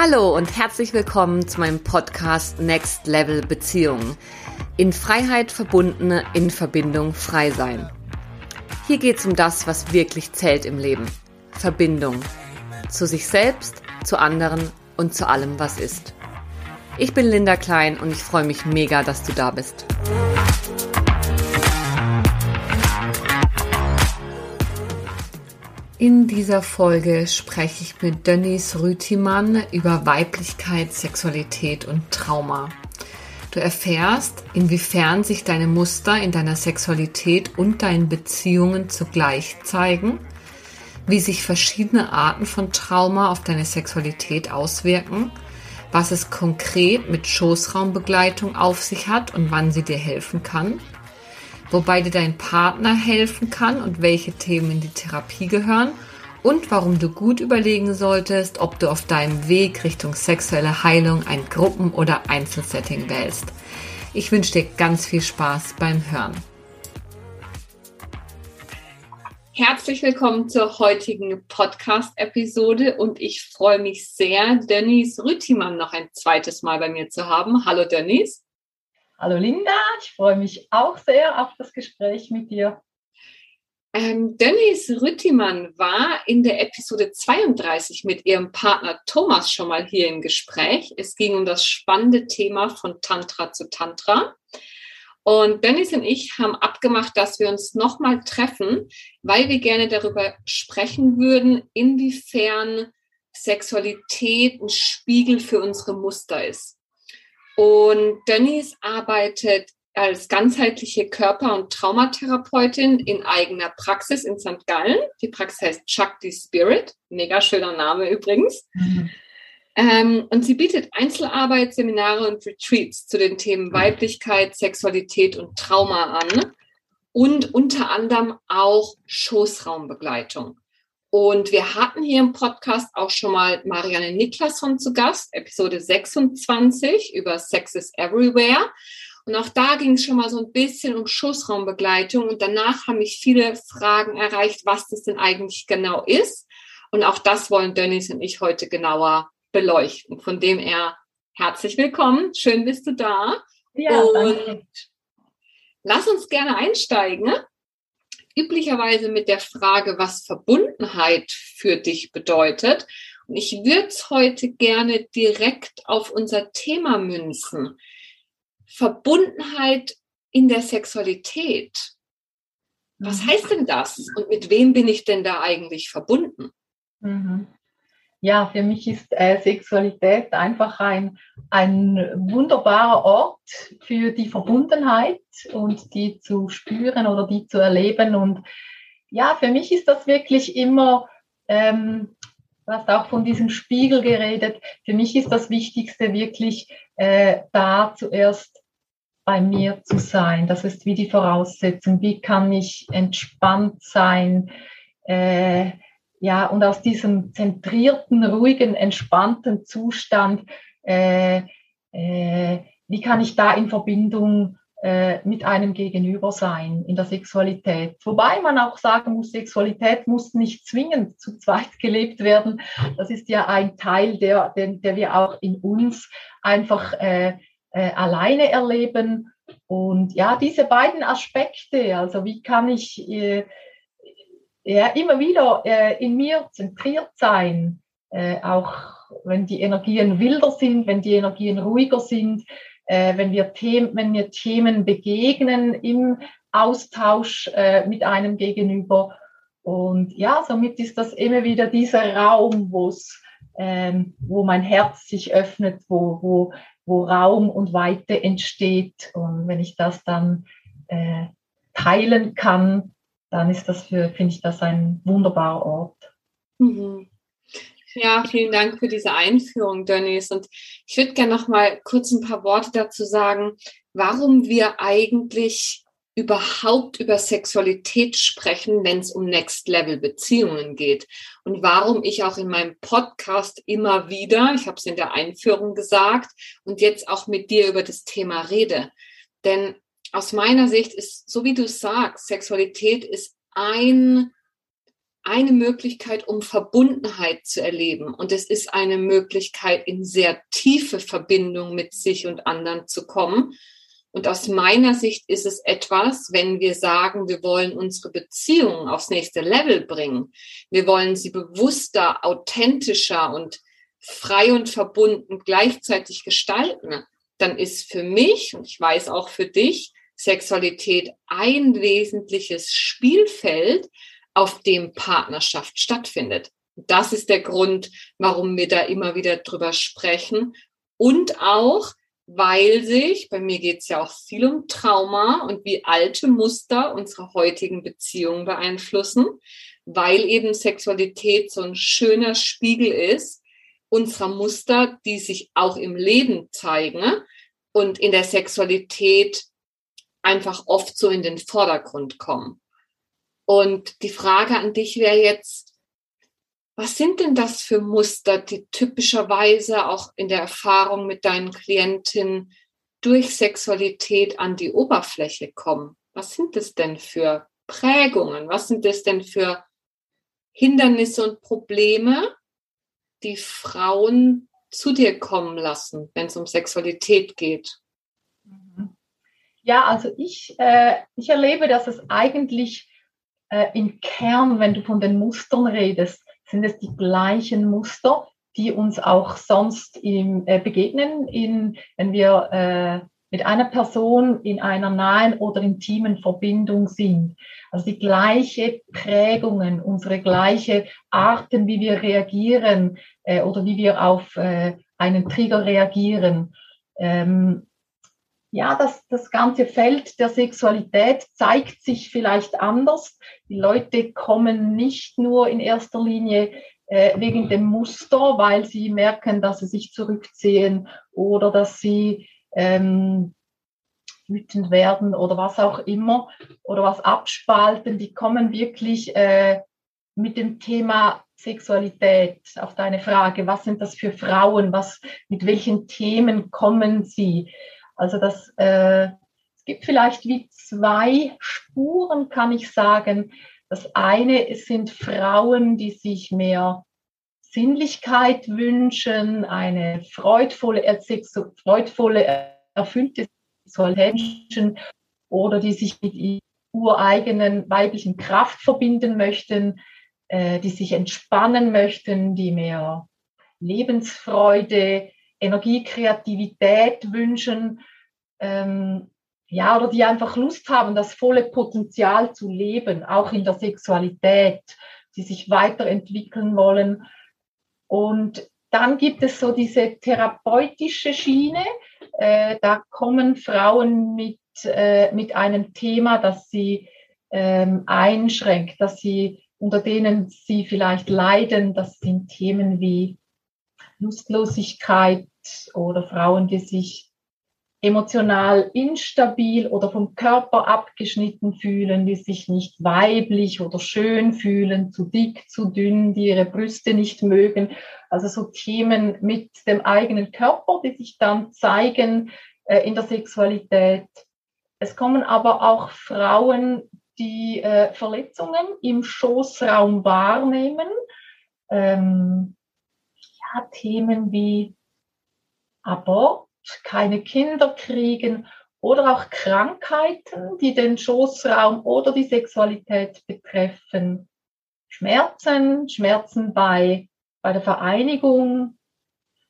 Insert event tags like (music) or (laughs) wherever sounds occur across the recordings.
Hallo und herzlich willkommen zu meinem Podcast Next Level Beziehungen. In Freiheit verbundene, in Verbindung frei sein. Hier geht es um das, was wirklich zählt im Leben. Verbindung. Zu sich selbst, zu anderen und zu allem, was ist. Ich bin Linda Klein und ich freue mich mega, dass du da bist. In dieser Folge spreche ich mit Dennis Rüthimann über Weiblichkeit, Sexualität und Trauma. Du erfährst, inwiefern sich deine Muster in deiner Sexualität und deinen Beziehungen zugleich zeigen, wie sich verschiedene Arten von Trauma auf deine Sexualität auswirken, was es konkret mit Schoßraumbegleitung auf sich hat und wann sie dir helfen kann – wobei dir dein Partner helfen kann und welche Themen in die Therapie gehören und warum du gut überlegen solltest, ob du auf deinem Weg Richtung sexuelle Heilung ein Gruppen- oder Einzelsetting wählst. Ich wünsche dir ganz viel Spaß beim Hören. Herzlich willkommen zur heutigen Podcast-Episode und ich freue mich sehr, Denise Rüttimann noch ein zweites Mal bei mir zu haben. Hallo Denise. Hallo Linda, ich freue mich auch sehr auf das Gespräch mit dir. Ähm, Dennis Rüttimann war in der Episode 32 mit ihrem Partner Thomas schon mal hier im Gespräch. Es ging um das spannende Thema von Tantra zu Tantra. Und Dennis und ich haben abgemacht, dass wir uns nochmal treffen, weil wir gerne darüber sprechen würden, inwiefern Sexualität ein Spiegel für unsere Muster ist. Und Dennis arbeitet als ganzheitliche Körper- und Traumatherapeutin in eigener Praxis in St. Gallen. Die Praxis heißt Shakti Spirit. Mega schöner Name übrigens. Mhm. Ähm, und sie bietet Einzelarbeit, Seminare und Retreats zu den Themen Weiblichkeit, Sexualität und Trauma an und unter anderem auch Schoßraumbegleitung. Und wir hatten hier im Podcast auch schon mal Marianne Niklasson zu Gast, Episode 26 über Sex is Everywhere. Und auch da ging es schon mal so ein bisschen um Schussraumbegleitung. Und danach haben mich viele Fragen erreicht, was das denn eigentlich genau ist. Und auch das wollen Dennis und ich heute genauer beleuchten. Von dem her herzlich willkommen. Schön bist du da. Ja, und danke. lass uns gerne einsteigen üblicherweise mit der Frage, was Verbundenheit für dich bedeutet. Und ich würde es heute gerne direkt auf unser Thema münzen. Verbundenheit in der Sexualität. Was mhm. heißt denn das? Und mit wem bin ich denn da eigentlich verbunden? Mhm. Ja, für mich ist äh, Sexualität einfach ein, ein wunderbarer Ort für die Verbundenheit und die zu spüren oder die zu erleben. Und ja, für mich ist das wirklich immer, ähm, du hast auch von diesem Spiegel geredet, für mich ist das Wichtigste wirklich äh, da zuerst bei mir zu sein. Das ist wie die Voraussetzung. Wie kann ich entspannt sein? Äh, ja, und aus diesem zentrierten, ruhigen, entspannten Zustand, äh, äh, wie kann ich da in Verbindung äh, mit einem Gegenüber sein in der Sexualität? Wobei man auch sagen muss, Sexualität muss nicht zwingend zu zweit gelebt werden. Das ist ja ein Teil, der, der, der wir auch in uns einfach äh, äh, alleine erleben. Und ja, diese beiden Aspekte, also wie kann ich äh, ja, immer wieder äh, in mir zentriert sein, äh, auch wenn die Energien wilder sind, wenn die Energien ruhiger sind, äh, wenn, wir Themen, wenn mir Themen begegnen im Austausch äh, mit einem Gegenüber. Und ja, somit ist das immer wieder dieser Raum, wo's, ähm, wo mein Herz sich öffnet, wo, wo, wo Raum und Weite entsteht. Und wenn ich das dann äh, teilen kann, dann ist das für, finde ich das ein wunderbarer Ort. Mhm. Ja, vielen Dank für diese Einführung, Dennis. Und ich würde gerne noch mal kurz ein paar Worte dazu sagen, warum wir eigentlich überhaupt über Sexualität sprechen, wenn es um Next-Level-Beziehungen geht. Und warum ich auch in meinem Podcast immer wieder, ich habe es in der Einführung gesagt, und jetzt auch mit dir über das Thema rede. Denn aus meiner Sicht ist, so wie du sagst, Sexualität ist ein eine Möglichkeit, um Verbundenheit zu erleben. Und es ist eine Möglichkeit, in sehr tiefe Verbindung mit sich und anderen zu kommen. Und aus meiner Sicht ist es etwas, wenn wir sagen, wir wollen unsere Beziehungen aufs nächste Level bringen. Wir wollen sie bewusster, authentischer und frei und verbunden gleichzeitig gestalten. Dann ist für mich, und ich weiß auch für dich, Sexualität ein wesentliches Spielfeld, auf dem Partnerschaft stattfindet. Das ist der Grund, warum wir da immer wieder drüber sprechen. Und auch, weil sich, bei mir geht es ja auch viel um Trauma und wie alte Muster unsere heutigen Beziehungen beeinflussen, weil eben Sexualität so ein schöner Spiegel ist unserer Muster, die sich auch im Leben zeigen und in der Sexualität einfach oft so in den Vordergrund kommen. Und die Frage an dich wäre jetzt, was sind denn das für Muster, die typischerweise auch in der Erfahrung mit deinen Klientinnen durch Sexualität an die Oberfläche kommen? Was sind es denn für Prägungen? Was sind es denn für Hindernisse und Probleme, die Frauen zu dir kommen lassen, wenn es um Sexualität geht? Ja, also ich, äh, ich erlebe, dass es eigentlich äh, im Kern, wenn du von den Mustern redest, sind es die gleichen Muster, die uns auch sonst im, äh, begegnen, in, wenn wir äh, mit einer Person in einer nahen oder intimen Verbindung sind. Also die gleiche Prägungen, unsere gleiche Arten, wie wir reagieren äh, oder wie wir auf äh, einen Trigger reagieren. Ähm, ja, das, das ganze Feld der Sexualität zeigt sich vielleicht anders. Die Leute kommen nicht nur in erster Linie äh, wegen dem Muster, weil sie merken, dass sie sich zurückziehen oder dass sie ähm, wütend werden oder was auch immer oder was abspalten. Die kommen wirklich äh, mit dem Thema Sexualität auf deine Frage. Was sind das für Frauen? Was, mit welchen Themen kommen sie? Also das, äh, es gibt vielleicht wie zwei Spuren, kann ich sagen. Das eine sind Frauen, die sich mehr Sinnlichkeit wünschen, eine freudvolle, freudvolle erfüllte Sexualität oder die sich mit ihrer ureigenen weiblichen Kraft verbinden möchten, äh, die sich entspannen möchten, die mehr Lebensfreude, Energie, Kreativität wünschen, ähm, ja, oder die einfach Lust haben, das volle Potenzial zu leben, auch in der Sexualität, die sich weiterentwickeln wollen. Und dann gibt es so diese therapeutische Schiene. Äh, da kommen Frauen mit, äh, mit einem Thema, das sie ähm, einschränkt, dass sie unter denen sie vielleicht leiden. Das sind Themen wie Lustlosigkeit oder Frauen, die sich emotional instabil oder vom Körper abgeschnitten fühlen, die sich nicht weiblich oder schön fühlen, zu dick, zu dünn, die ihre Brüste nicht mögen. Also so Themen mit dem eigenen Körper, die sich dann zeigen äh, in der Sexualität. Es kommen aber auch Frauen, die äh, Verletzungen im Schoßraum wahrnehmen. Ähm, ja, Themen wie Abort, keine Kinder kriegen oder auch Krankheiten, die den Schoßraum oder die Sexualität betreffen. Schmerzen, Schmerzen bei, bei der Vereinigung.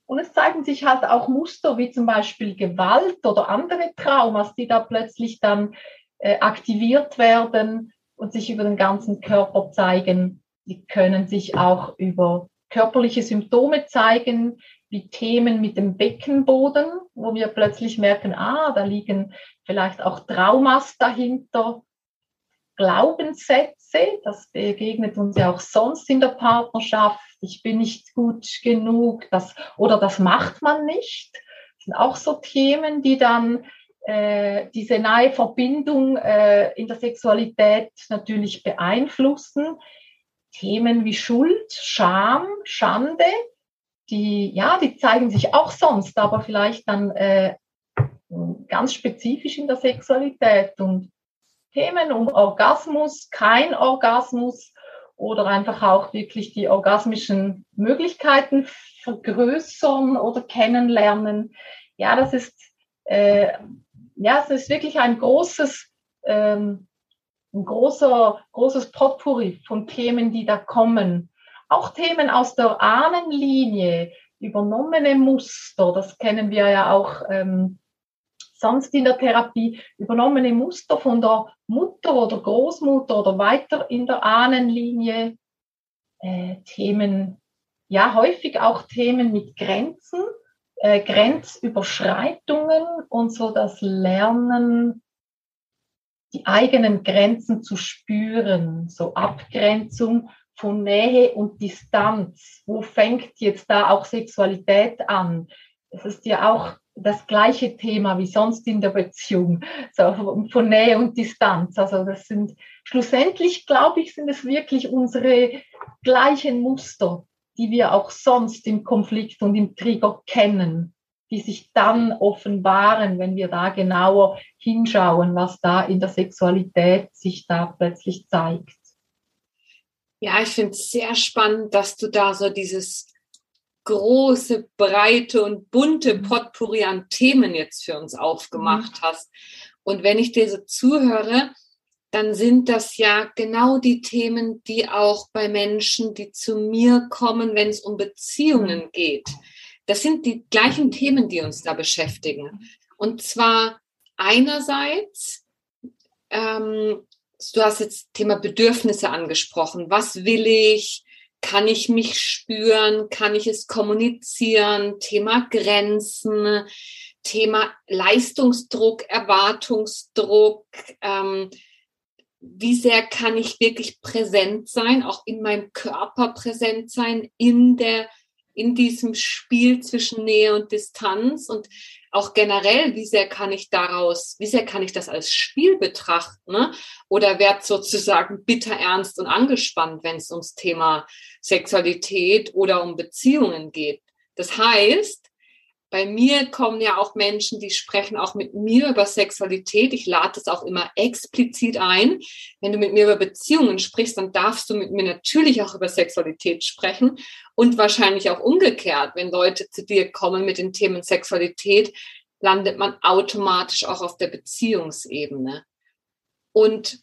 Und es zeigen sich halt auch Muster wie zum Beispiel Gewalt oder andere Traumas, die da plötzlich dann äh, aktiviert werden und sich über den ganzen Körper zeigen. Die können sich auch über körperliche Symptome zeigen, wie Themen mit dem Beckenboden, wo wir plötzlich merken, ah, da liegen vielleicht auch Traumas dahinter, Glaubenssätze, das begegnet uns ja auch sonst in der Partnerschaft, ich bin nicht gut genug, das, oder das macht man nicht. Das sind auch so Themen, die dann äh, diese nahe Verbindung äh, in der Sexualität natürlich beeinflussen. Themen wie Schuld, Scham, Schande, die, ja, die zeigen sich auch sonst, aber vielleicht dann äh, ganz spezifisch in der Sexualität und Themen um Orgasmus, kein Orgasmus oder einfach auch wirklich die orgasmischen Möglichkeiten vergrößern oder kennenlernen. Ja, das ist, äh, ja, es ist wirklich ein großes, ähm, ein großer, großes Potpourri von Themen, die da kommen. Auch Themen aus der Ahnenlinie, übernommene Muster, das kennen wir ja auch ähm, sonst in der Therapie, übernommene Muster von der Mutter oder Großmutter oder weiter in der Ahnenlinie, äh, Themen, ja häufig auch Themen mit Grenzen, äh, Grenzüberschreitungen und so das Lernen, die eigenen Grenzen zu spüren, so Abgrenzung von Nähe und Distanz. Wo fängt jetzt da auch Sexualität an? Es ist ja auch das gleiche Thema wie sonst in der Beziehung, so von Nähe und Distanz. Also das sind schlussendlich, glaube ich, sind es wirklich unsere gleichen Muster, die wir auch sonst im Konflikt und im Trigger kennen, die sich dann offenbaren, wenn wir da genauer hinschauen, was da in der Sexualität sich da plötzlich zeigt. Ja, ich finde es sehr spannend, dass du da so dieses große, breite und bunte mhm. Potpourri an Themen jetzt für uns aufgemacht mhm. hast. Und wenn ich dir so zuhöre, dann sind das ja genau die Themen, die auch bei Menschen, die zu mir kommen, wenn es um Beziehungen geht. Das sind die gleichen Themen, die uns da beschäftigen. Und zwar einerseits ähm, du hast jetzt Thema Bedürfnisse angesprochen. Was will ich? Kann ich mich spüren? Kann ich es kommunizieren? Thema Grenzen, Thema Leistungsdruck, Erwartungsdruck. Ähm, wie sehr kann ich wirklich präsent sein, auch in meinem Körper präsent sein, in der in diesem Spiel zwischen Nähe und Distanz und auch generell, wie sehr kann ich daraus, wie sehr kann ich das als Spiel betrachten ne? oder werde sozusagen bitter ernst und angespannt, wenn es ums Thema Sexualität oder um Beziehungen geht. Das heißt, bei mir kommen ja auch Menschen, die sprechen auch mit mir über Sexualität. Ich lade es auch immer explizit ein. Wenn du mit mir über Beziehungen sprichst, dann darfst du mit mir natürlich auch über Sexualität sprechen und wahrscheinlich auch umgekehrt. Wenn Leute zu dir kommen mit den Themen Sexualität, landet man automatisch auch auf der Beziehungsebene. Und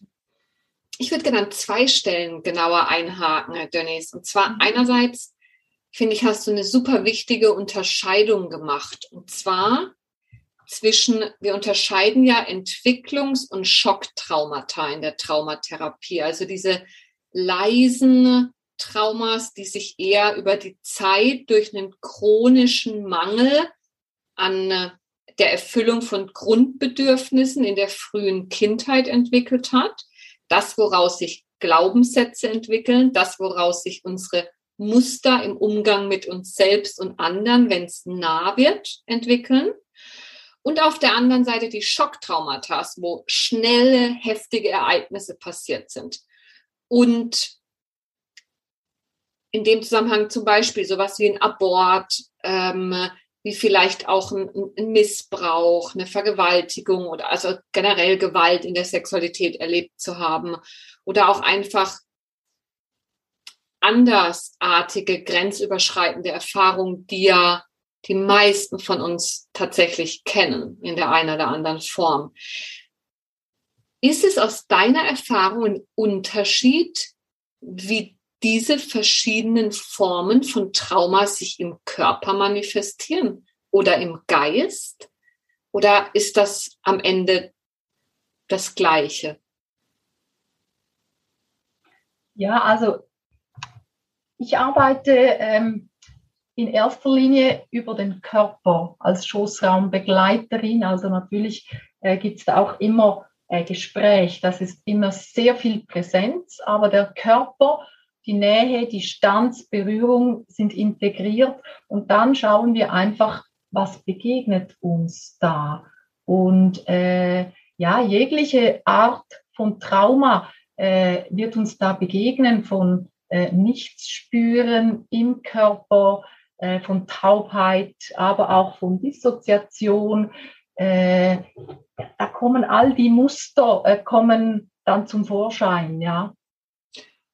ich würde gerne an zwei Stellen genauer einhaken, Herr Dönnies. Und zwar mhm. einerseits finde ich, hast du eine super wichtige Unterscheidung gemacht. Und zwar zwischen, wir unterscheiden ja Entwicklungs- und Schocktraumata in der Traumatherapie. Also diese leisen Traumas, die sich eher über die Zeit durch einen chronischen Mangel an der Erfüllung von Grundbedürfnissen in der frühen Kindheit entwickelt hat. Das, woraus sich Glaubenssätze entwickeln, das, woraus sich unsere Muster im Umgang mit uns selbst und anderen, wenn es nah wird, entwickeln. Und auf der anderen Seite die Schocktraumata, wo schnelle, heftige Ereignisse passiert sind. Und in dem Zusammenhang zum Beispiel sowas wie ein Abort, ähm, wie vielleicht auch ein, ein, Missbrauch, eine Vergewaltigung oder also generell Gewalt in der Sexualität erlebt zu haben oder auch einfach andersartige, grenzüberschreitende Erfahrungen, die ja die meisten von uns tatsächlich kennen in der einen oder anderen Form. Ist es aus deiner Erfahrung ein Unterschied, wie diese verschiedenen Formen von Trauma sich im Körper manifestieren oder im Geist? Oder ist das am Ende das Gleiche? Ja, also ich arbeite ähm, in erster Linie über den Körper als Schoßraumbegleiterin. Also natürlich äh, gibt es da auch immer äh, Gespräch. Das ist immer sehr viel Präsenz, aber der Körper, die Nähe, die Standsberührung sind integriert und dann schauen wir einfach, was begegnet uns da. Und äh, ja, jegliche Art von Trauma äh, wird uns da begegnen, von äh, nichts spüren im Körper, äh, von Taubheit, aber auch von Dissoziation. Äh, da kommen all die Muster, äh, kommen dann zum Vorschein, ja.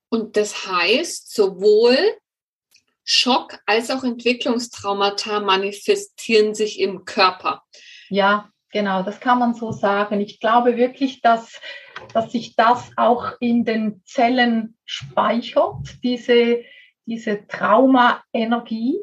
Und das heißt, sowohl Schock als auch Entwicklungstraumata manifestieren sich im Körper. Ja, genau, das kann man so sagen. Ich glaube wirklich, dass, dass sich das auch in den Zellen speichert, diese, diese Trauma-Energie.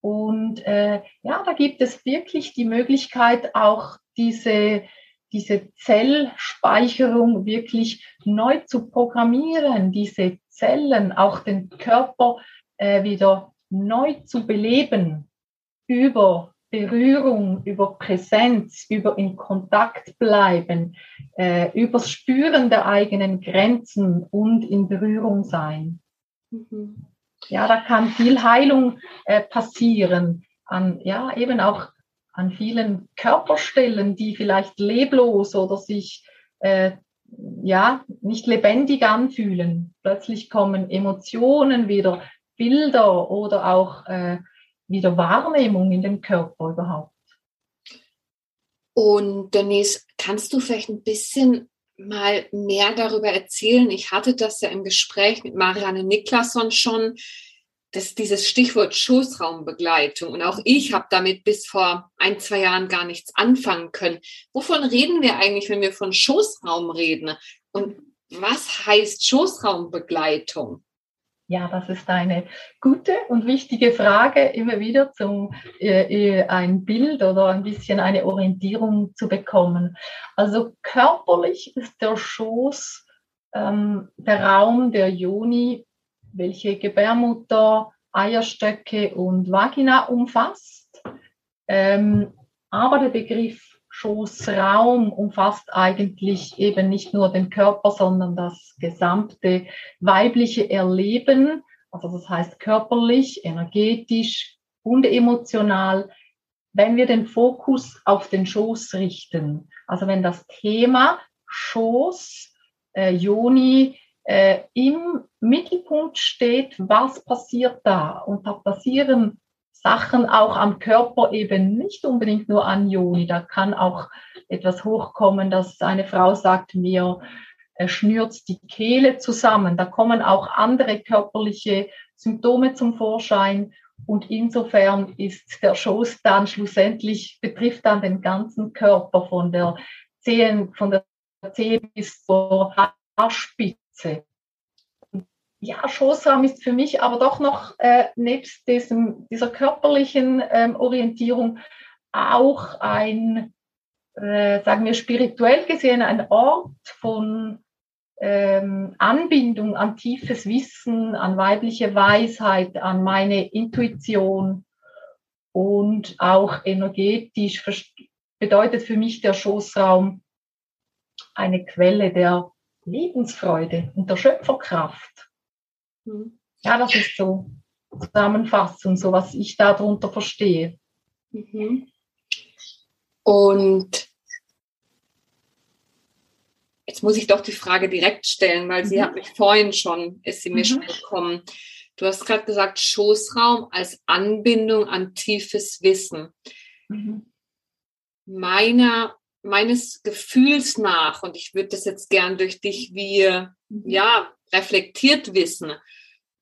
Und äh, ja, da gibt es wirklich die Möglichkeit, auch diese, diese Zellspeicherung wirklich neu zu programmieren, diese Zellen, auch den Körper äh, wieder neu zu beleben über Berührung, über Präsenz, über in Kontakt bleiben, äh, übers Spüren der eigenen Grenzen und in Berührung sein. Mhm. Ja, da kann viel Heilung äh, passieren an, ja, eben auch an vielen Körperstellen, die vielleicht leblos oder sich äh, ja nicht lebendig anfühlen. Plötzlich kommen Emotionen wieder, Bilder oder auch äh, wieder Wahrnehmung in dem Körper überhaupt. Und Denise, kannst du vielleicht ein bisschen mal mehr darüber erzählen? Ich hatte das ja im Gespräch mit Marianne Niklasson schon, dass dieses Stichwort Schoßraumbegleitung und auch ich habe damit bis vor ein, zwei Jahren gar nichts anfangen können. Wovon reden wir eigentlich, wenn wir von Schoßraum reden? Und was heißt Schoßraumbegleitung? Ja, das ist eine gute und wichtige Frage, immer wieder zum äh, äh, ein Bild oder ein bisschen eine Orientierung zu bekommen. Also körperlich ist der Schoß ähm, der Raum der Joni, welche Gebärmutter, Eierstöcke und Vagina umfasst. Ähm, aber der Begriff Schoßraum umfasst eigentlich eben nicht nur den Körper, sondern das gesamte weibliche Erleben. Also das heißt körperlich, energetisch und emotional, wenn wir den Fokus auf den Schoß richten. Also wenn das Thema Schoß, äh, Joni äh, im Mittelpunkt steht, was passiert da? Und da passieren Sachen auch am Körper eben nicht unbedingt nur an Joni. Da kann auch etwas hochkommen, dass eine Frau sagt mir, er schnürt die Kehle zusammen. Da kommen auch andere körperliche Symptome zum Vorschein. Und insofern ist der Schoß dann schlussendlich, betrifft dann den ganzen Körper von der Zehen, von der Zehe bis zur Haarspitze ja, Schoßraum ist für mich aber doch noch äh, nebst diesem, dieser körperlichen ähm, Orientierung auch ein, äh, sagen wir spirituell gesehen, ein Ort von ähm, Anbindung an tiefes Wissen, an weibliche Weisheit, an meine Intuition und auch energetisch bedeutet für mich der Schoßraum eine Quelle der Lebensfreude und der Schöpferkraft. Mhm. Ja, das ist so Zusammenfassung, so was ich darunter verstehe. Mhm. Und jetzt muss ich doch die Frage direkt stellen, weil mhm. sie hat mich vorhin schon, ist sie mir mhm. schon gekommen. Du hast gerade gesagt, Schoßraum als Anbindung an tiefes Wissen. Mhm. Meiner, meines Gefühls nach, und ich würde das jetzt gern durch dich wie, mhm. ja, reflektiert wissen,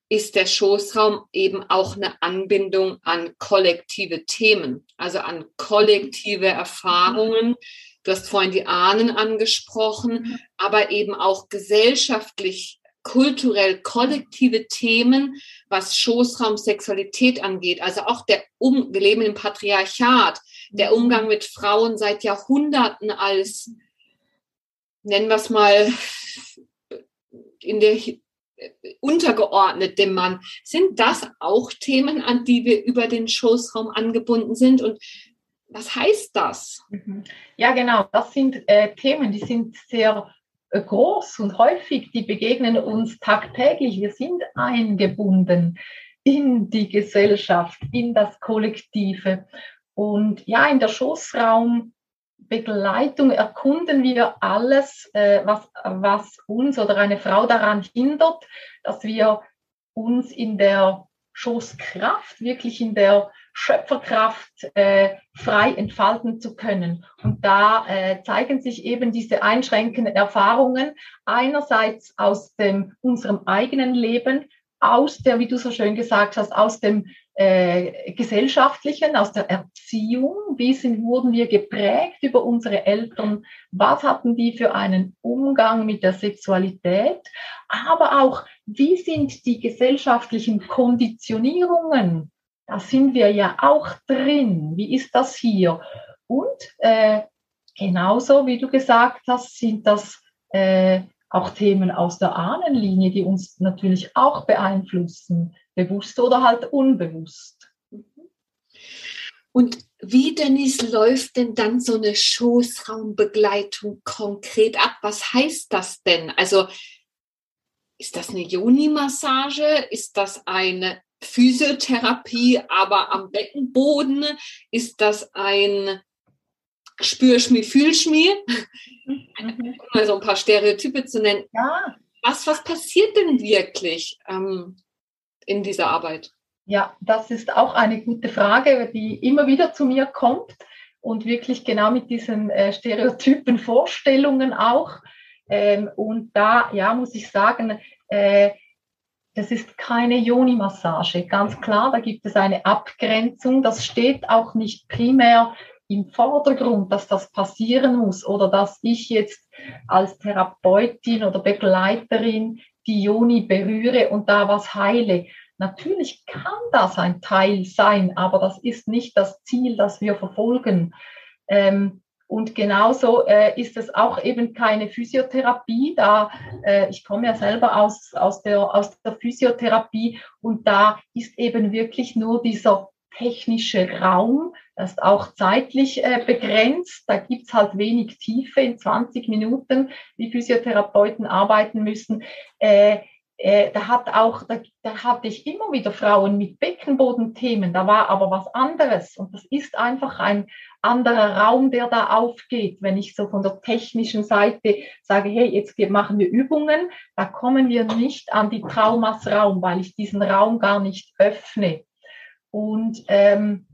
ist der Schoßraum eben auch eine Anbindung an kollektive Themen, also an kollektive Erfahrungen. Du hast vorhin die Ahnen angesprochen, aber eben auch gesellschaftlich, kulturell kollektive Themen, was Schoßraum Sexualität angeht. Also auch der Um, wir leben im Patriarchat, der Umgang mit Frauen seit Jahrhunderten als, nennen wir es mal, in der untergeordnet dem Mann. Sind das auch Themen, an die wir über den Schoßraum angebunden sind? Und was heißt das? Mhm. Ja, genau. Das sind äh, Themen, die sind sehr äh, groß und häufig. Die begegnen uns tagtäglich. Wir sind eingebunden in die Gesellschaft, in das Kollektive. Und ja, in der Schoßraum Begleitung erkunden wir alles, äh, was, was uns oder eine Frau daran hindert, dass wir uns in der Schoßkraft, wirklich in der Schöpferkraft äh, frei entfalten zu können. Und da äh, zeigen sich eben diese einschränkenden Erfahrungen einerseits aus dem, unserem eigenen Leben, aus der, wie du so schön gesagt hast, aus dem äh, gesellschaftlichen, aus der Erziehung, wie sind, wurden wir geprägt über unsere Eltern, was hatten die für einen Umgang mit der Sexualität, aber auch, wie sind die gesellschaftlichen Konditionierungen, da sind wir ja auch drin, wie ist das hier? Und äh, genauso, wie du gesagt hast, sind das äh, auch Themen aus der Ahnenlinie, die uns natürlich auch beeinflussen, bewusst oder halt unbewusst. Und wie, Dennis, läuft denn dann so eine Schoßraumbegleitung konkret ab? Was heißt das denn? Also ist das eine Joni-Massage? Ist das eine Physiotherapie, aber am Beckenboden? Ist das ein Spürschmi, Fühlschmi, mhm. (laughs) um mal so ein paar Stereotype zu nennen. Ja. Was, was passiert denn wirklich ähm, in dieser Arbeit? Ja, das ist auch eine gute Frage, die immer wieder zu mir kommt und wirklich genau mit diesen äh, Stereotypen, Vorstellungen auch. Ähm, und da, ja, muss ich sagen, äh, das ist keine Joni-Massage, ganz klar, da gibt es eine Abgrenzung. Das steht auch nicht primär im Vordergrund, dass das passieren muss oder dass ich jetzt als Therapeutin oder Begleiterin die Joni berühre und da was heile. Natürlich kann das ein Teil sein, aber das ist nicht das Ziel, das wir verfolgen. Ähm, und genauso äh, ist es auch eben keine Physiotherapie. Da äh, ich komme ja selber aus, aus, der, aus der Physiotherapie und da ist eben wirklich nur dieser technische Raum, das ist auch zeitlich äh, begrenzt. Da gibt's halt wenig Tiefe in 20 Minuten, wie Physiotherapeuten arbeiten müssen. Äh, äh, da hat auch, da, da hatte ich immer wieder Frauen mit Beckenbodenthemen, da war aber was anderes. Und das ist einfach ein anderer Raum, der da aufgeht. Wenn ich so von der technischen Seite sage, hey, jetzt machen wir Übungen, da kommen wir nicht an die Traumas Raum, weil ich diesen Raum gar nicht öffne. Und ähm,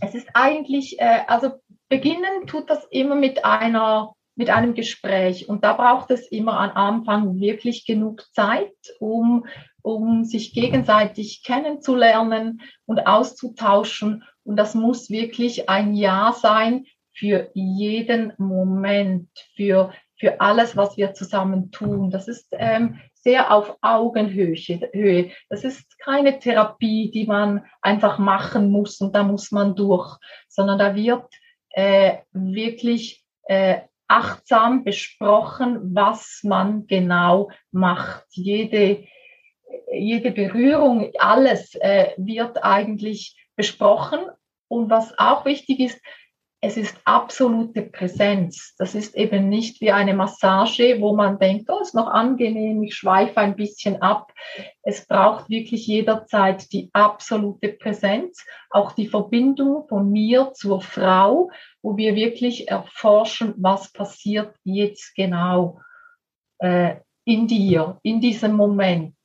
es ist eigentlich, äh, also beginnen tut das immer mit einer mit einem Gespräch. Und da braucht es immer am Anfang wirklich genug Zeit, um, um sich gegenseitig kennenzulernen und auszutauschen. Und das muss wirklich ein Ja sein für jeden Moment, für, für alles, was wir zusammen tun. Das ist ähm, sehr auf Augenhöhe. Das ist keine Therapie, die man einfach machen muss und da muss man durch, sondern da wird äh, wirklich äh, achtsam besprochen, was man genau macht. Jede, jede Berührung, alles äh, wird eigentlich besprochen. Und was auch wichtig ist, es ist absolute Präsenz. Das ist eben nicht wie eine Massage, wo man denkt, oh, ist noch angenehm, ich schweife ein bisschen ab. Es braucht wirklich jederzeit die absolute Präsenz, auch die Verbindung von mir zur Frau, wo wir wirklich erforschen, was passiert jetzt genau äh, in dir, in diesem Moment,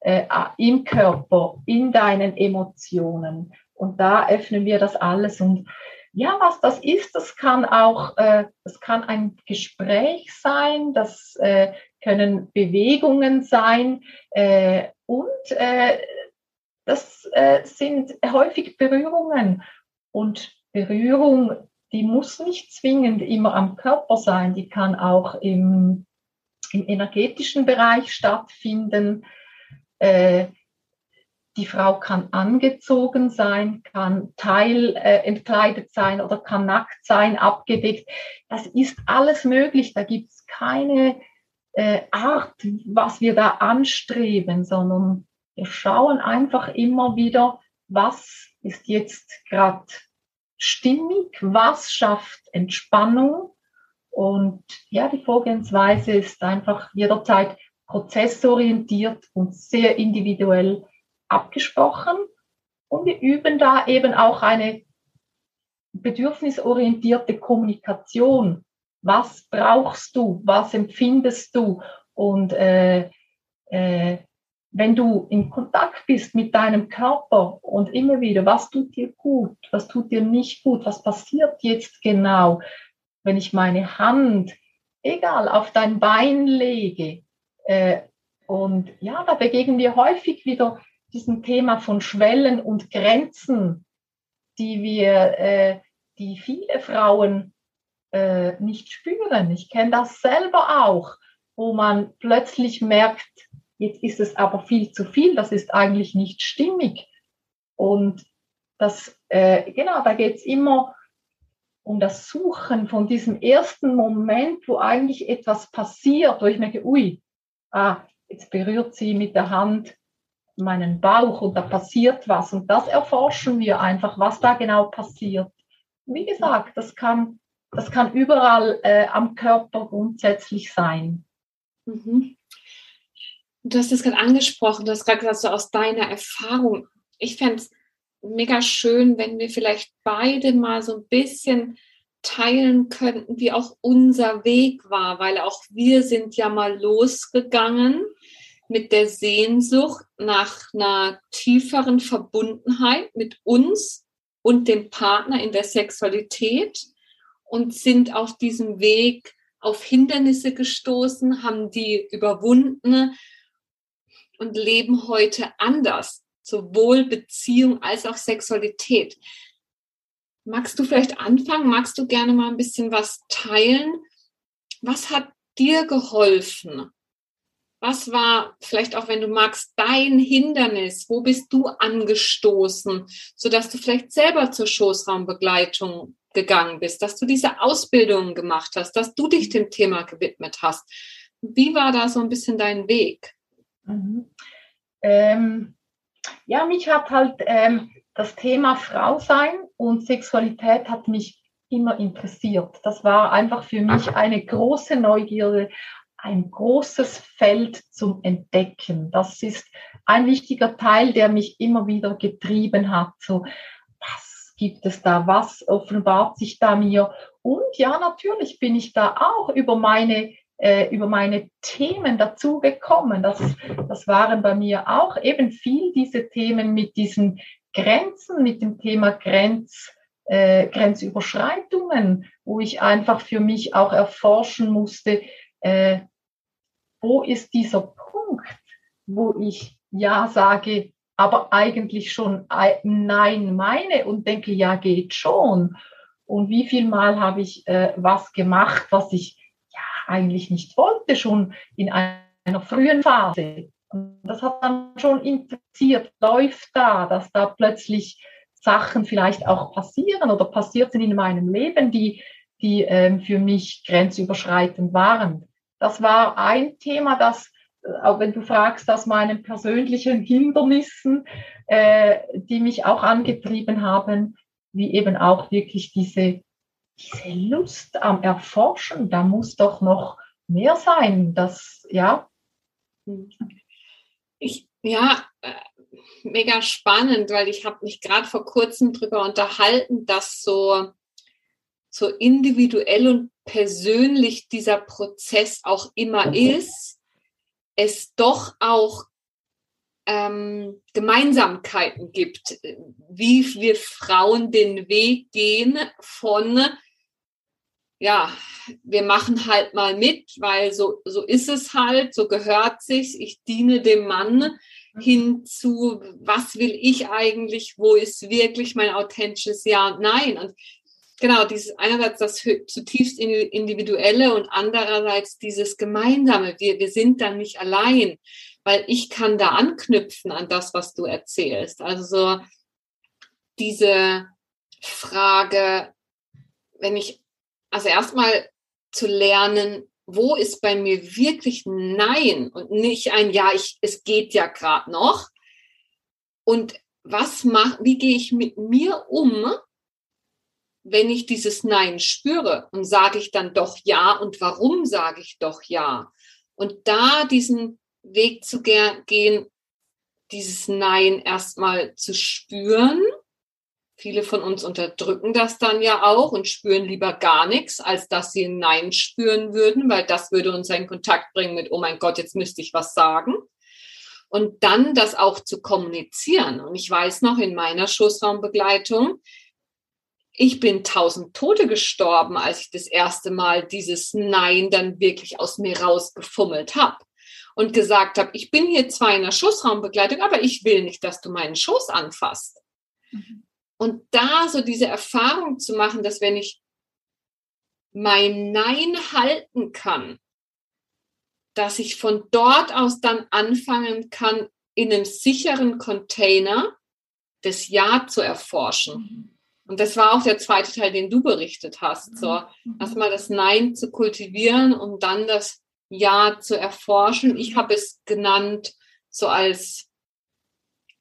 äh, im Körper, in deinen Emotionen. Und da öffnen wir das alles und ja, was das ist, das kann auch, äh, das kann ein Gespräch sein, das äh, können Bewegungen sein äh, und äh, das äh, sind häufig Berührungen und Berührung, die muss nicht zwingend immer am Körper sein, die kann auch im, im energetischen Bereich stattfinden. Die Frau kann angezogen sein, kann teil äh, sein oder kann nackt sein, abgedeckt. Das ist alles möglich. Da gibt es keine äh, Art, was wir da anstreben, sondern wir schauen einfach immer wieder, was ist jetzt gerade stimmig, was schafft Entspannung. Und ja, die Vorgehensweise ist einfach jederzeit prozessorientiert und sehr individuell abgesprochen und wir üben da eben auch eine bedürfnisorientierte Kommunikation. Was brauchst du? Was empfindest du? Und äh, äh, wenn du in Kontakt bist mit deinem Körper und immer wieder, was tut dir gut, was tut dir nicht gut, was passiert jetzt genau, wenn ich meine Hand, egal, auf dein Bein lege. Äh, und ja, da begegnen wir häufig wieder diesem Thema von Schwellen und Grenzen, die wir, äh, die viele Frauen äh, nicht spüren. Ich kenne das selber auch, wo man plötzlich merkt, Jetzt ist es aber viel zu viel, das ist eigentlich nicht stimmig. Und das, äh, genau, da geht es immer um das Suchen von diesem ersten Moment, wo eigentlich etwas passiert, wo ich merke, ui, ah, jetzt berührt sie mit der Hand meinen Bauch und da passiert was. Und das erforschen wir einfach, was da genau passiert. Wie gesagt, das kann, das kann überall äh, am Körper grundsätzlich sein. Mhm. Du hast es gerade angesprochen, du hast gerade gesagt, so aus deiner Erfahrung. Ich fände es mega schön, wenn wir vielleicht beide mal so ein bisschen teilen könnten, wie auch unser Weg war, weil auch wir sind ja mal losgegangen mit der Sehnsucht nach einer tieferen Verbundenheit mit uns und dem Partner in der Sexualität und sind auf diesem Weg auf Hindernisse gestoßen, haben die überwunden und leben heute anders, sowohl Beziehung als auch Sexualität. Magst du vielleicht anfangen? Magst du gerne mal ein bisschen was teilen? Was hat dir geholfen? Was war vielleicht auch, wenn du magst, dein Hindernis? Wo bist du angestoßen, sodass du vielleicht selber zur Schoßraumbegleitung gegangen bist, dass du diese Ausbildung gemacht hast, dass du dich dem Thema gewidmet hast? Wie war da so ein bisschen dein Weg? Mhm. Ähm, ja, mich hat halt ähm, das Thema Frau sein und Sexualität hat mich immer interessiert. Das war einfach für mich eine große Neugierde, ein großes Feld zum Entdecken. Das ist ein wichtiger Teil, der mich immer wieder getrieben hat. So, was gibt es da? Was offenbart sich da mir? Und ja, natürlich bin ich da auch über meine äh, über meine Themen dazu gekommen. Das, das waren bei mir auch eben viel diese Themen mit diesen Grenzen, mit dem Thema Grenz, äh, Grenzüberschreitungen, wo ich einfach für mich auch erforschen musste, äh, wo ist dieser Punkt, wo ich Ja sage, aber eigentlich schon Nein meine und denke, ja geht schon. Und wie viel Mal habe ich äh, was gemacht, was ich eigentlich nicht wollte, schon in einer frühen Phase. Und das hat dann schon interessiert, läuft da, dass da plötzlich Sachen vielleicht auch passieren oder passiert sind in meinem Leben, die, die ähm, für mich grenzüberschreitend waren. Das war ein Thema, das, äh, auch wenn du fragst, aus meinen persönlichen Hindernissen, äh, die mich auch angetrieben haben, wie eben auch wirklich diese diese Lust am Erforschen, da muss doch noch mehr sein. Das, ja. Ich, ja, äh, mega spannend, weil ich habe mich gerade vor kurzem darüber unterhalten, dass so, so individuell und persönlich dieser Prozess auch immer ist, es doch auch ähm, Gemeinsamkeiten gibt, wie wir Frauen den Weg gehen von ja, wir machen halt mal mit, weil so, so ist es halt, so gehört sich, ich diene dem Mann mhm. hin zu, was will ich eigentlich, wo ist wirklich mein authentisches Ja und Nein. Und genau, dieses einerseits das zutiefst individuelle und andererseits dieses gemeinsame. Wir, wir sind dann nicht allein, weil ich kann da anknüpfen an das, was du erzählst. Also so diese Frage, wenn ich also erstmal zu lernen, wo ist bei mir wirklich Nein und nicht ein Ja, ich, es geht ja gerade noch. Und was mach, wie gehe ich mit mir um, wenn ich dieses Nein spüre und sage ich dann doch Ja und warum sage ich doch Ja? Und da diesen Weg zu gehen, dieses Nein erstmal zu spüren Viele von uns unterdrücken das dann ja auch und spüren lieber gar nichts, als dass sie ein Nein spüren würden, weil das würde uns in Kontakt bringen mit, oh mein Gott, jetzt müsste ich was sagen. Und dann das auch zu kommunizieren. Und ich weiß noch in meiner Schoßraumbegleitung, ich bin tausend Tote gestorben, als ich das erste Mal dieses Nein dann wirklich aus mir rausgefummelt habe und gesagt habe, ich bin hier zwar in der Schoßraumbegleitung, aber ich will nicht, dass du meinen Schoß anfasst. Mhm. Und da so diese Erfahrung zu machen, dass wenn ich mein Nein halten kann, dass ich von dort aus dann anfangen kann, in einem sicheren Container das Ja zu erforschen. Und das war auch der zweite Teil, den du berichtet hast. So, mhm. erstmal das Nein zu kultivieren und dann das Ja zu erforschen. Ich habe es genannt, so als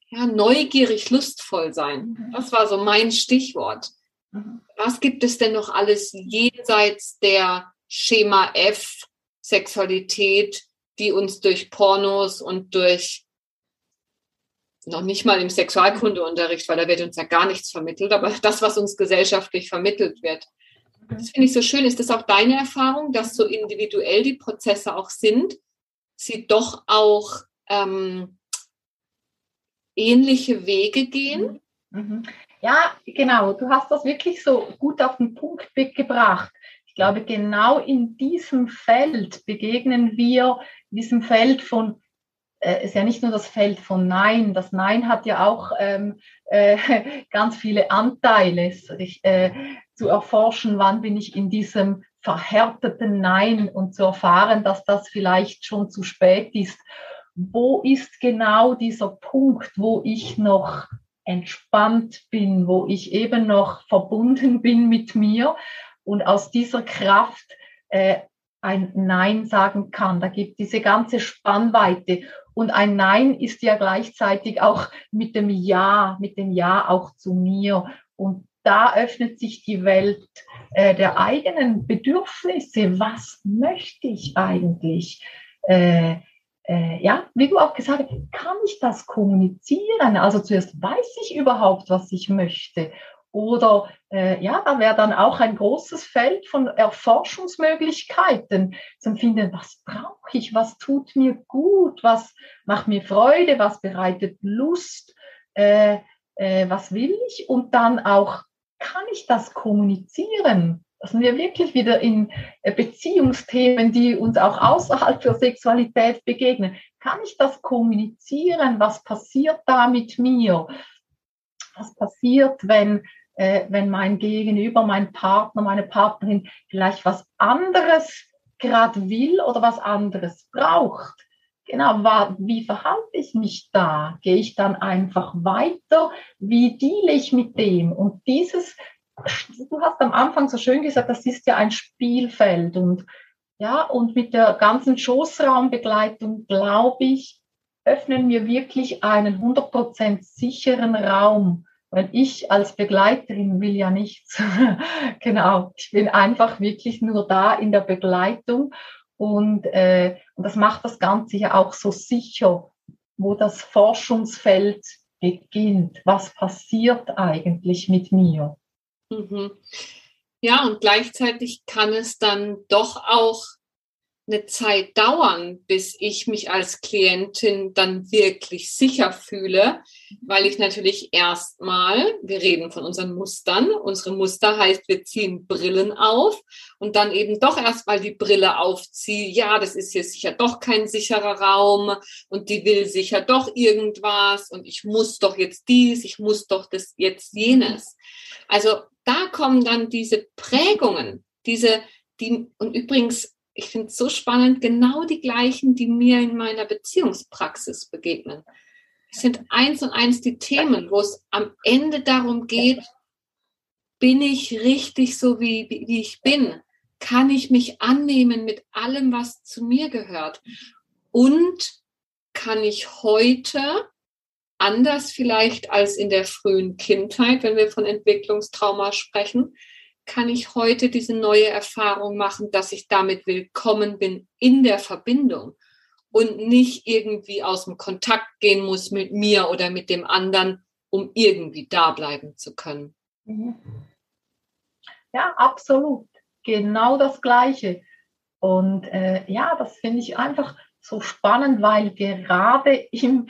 ja, neugierig, lustvoll sein. Mhm. Das war so mein Stichwort. Mhm. Was gibt es denn noch alles jenseits der Schema F Sexualität, die uns durch Pornos und durch noch nicht mal im Sexualkundeunterricht, weil da wird uns ja gar nichts vermittelt, aber das, was uns gesellschaftlich vermittelt wird. Das finde ich so schön. Ist das auch deine Erfahrung, dass so individuell die Prozesse auch sind, sie doch auch ähm, ähnliche Wege gehen? Mhm. mhm. Ja, genau. Du hast das wirklich so gut auf den Punkt gebracht. Ich glaube, genau in diesem Feld begegnen wir, in diesem Feld von ist ja nicht nur das Feld von Nein. Das Nein hat ja auch ähm, äh, (laughs) ganz viele Anteile. Ich, äh, zu erforschen, wann bin ich in diesem verhärteten Nein und zu erfahren, dass das vielleicht schon zu spät ist. Wo ist genau dieser Punkt, wo ich noch entspannt bin, wo ich eben noch verbunden bin mit mir und aus dieser Kraft äh, ein Nein sagen kann. Da gibt diese ganze Spannweite. Und ein Nein ist ja gleichzeitig auch mit dem Ja, mit dem Ja auch zu mir. Und da öffnet sich die Welt äh, der eigenen Bedürfnisse. Was möchte ich eigentlich? Äh, äh, ja, wie du auch gesagt hast, kann ich das kommunizieren? Also zuerst weiß ich überhaupt, was ich möchte. Oder äh, ja, da wäre dann auch ein großes Feld von Erforschungsmöglichkeiten zum Finden, was brauche ich, was tut mir gut, was macht mir Freude, was bereitet Lust, äh, äh, was will ich und dann auch, kann ich das kommunizieren? Das sind wir wirklich wieder in äh, Beziehungsthemen, die uns auch außerhalb der Sexualität begegnen. Kann ich das kommunizieren? Was passiert da mit mir? Was passiert, wenn, äh, wenn mein Gegenüber, mein Partner, meine Partnerin vielleicht was anderes gerade will oder was anderes braucht? Genau, wie verhalte ich mich da? Gehe ich dann einfach weiter? Wie deale ich mit dem? Und dieses du hast am Anfang so schön gesagt, das ist ja ein Spielfeld und ja, und mit der ganzen Schoßraumbegleitung, glaube ich, öffnen wir wirklich einen 100% sicheren Raum. Weil ich als Begleiterin will ja nichts. (laughs) genau. Ich bin einfach wirklich nur da in der Begleitung. Und, äh, und das macht das Ganze ja auch so sicher, wo das Forschungsfeld beginnt. Was passiert eigentlich mit mir? Mhm. Ja, und gleichzeitig kann es dann doch auch eine Zeit dauern, bis ich mich als Klientin dann wirklich sicher fühle, weil ich natürlich erstmal, wir reden von unseren Mustern, unsere Muster heißt, wir ziehen Brillen auf und dann eben doch erstmal die Brille aufziehe, ja, das ist hier sicher doch kein sicherer Raum und die will sicher doch irgendwas und ich muss doch jetzt dies, ich muss doch das jetzt jenes. Also da kommen dann diese Prägungen, diese, die, und übrigens, ich finde es so spannend, genau die gleichen, die mir in meiner Beziehungspraxis begegnen. Es sind eins und eins die Themen, wo es am Ende darum geht, bin ich richtig so, wie, wie, ich bin? Kann ich mich annehmen mit allem, was zu mir gehört? Und kann ich heute anders vielleicht als in der frühen Kindheit, wenn wir von Entwicklungstrauma sprechen, kann ich heute diese neue Erfahrung machen, dass ich damit willkommen bin in der Verbindung und nicht irgendwie aus dem Kontakt gehen muss mit mir oder mit dem anderen, um irgendwie da bleiben zu können. Mhm. Ja, absolut. Genau das Gleiche. Und äh, ja, das finde ich einfach so spannend, weil gerade im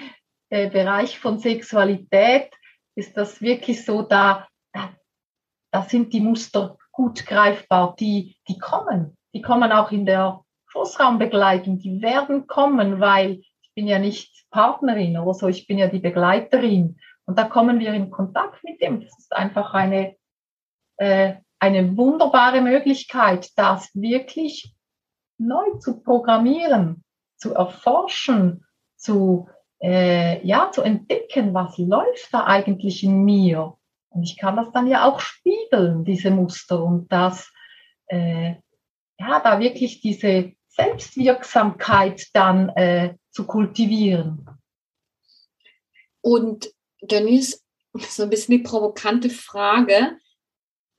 äh, Bereich von Sexualität ist das wirklich so, da, da, sind die Muster gut greifbar, die, die kommen. Die kommen auch in der Schoßraumbegleitung, die werden kommen, weil ich bin ja nicht Partnerin oder so, ich bin ja die Begleiterin. Und da kommen wir in Kontakt mit dem. Das ist einfach eine, äh, eine wunderbare Möglichkeit, das wirklich neu zu programmieren, zu erforschen, zu, äh, ja, zu entdecken, was läuft da eigentlich in mir. Und ich kann das dann ja auch spiegeln, diese Muster und das, äh, ja, da wirklich diese Selbstwirksamkeit dann äh, zu kultivieren. Und Denise, so ein bisschen die provokante Frage,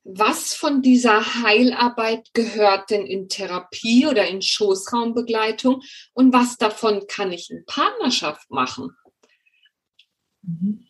was von dieser Heilarbeit gehört denn in Therapie oder in Schoßraumbegleitung und was davon kann ich in Partnerschaft machen? Mhm.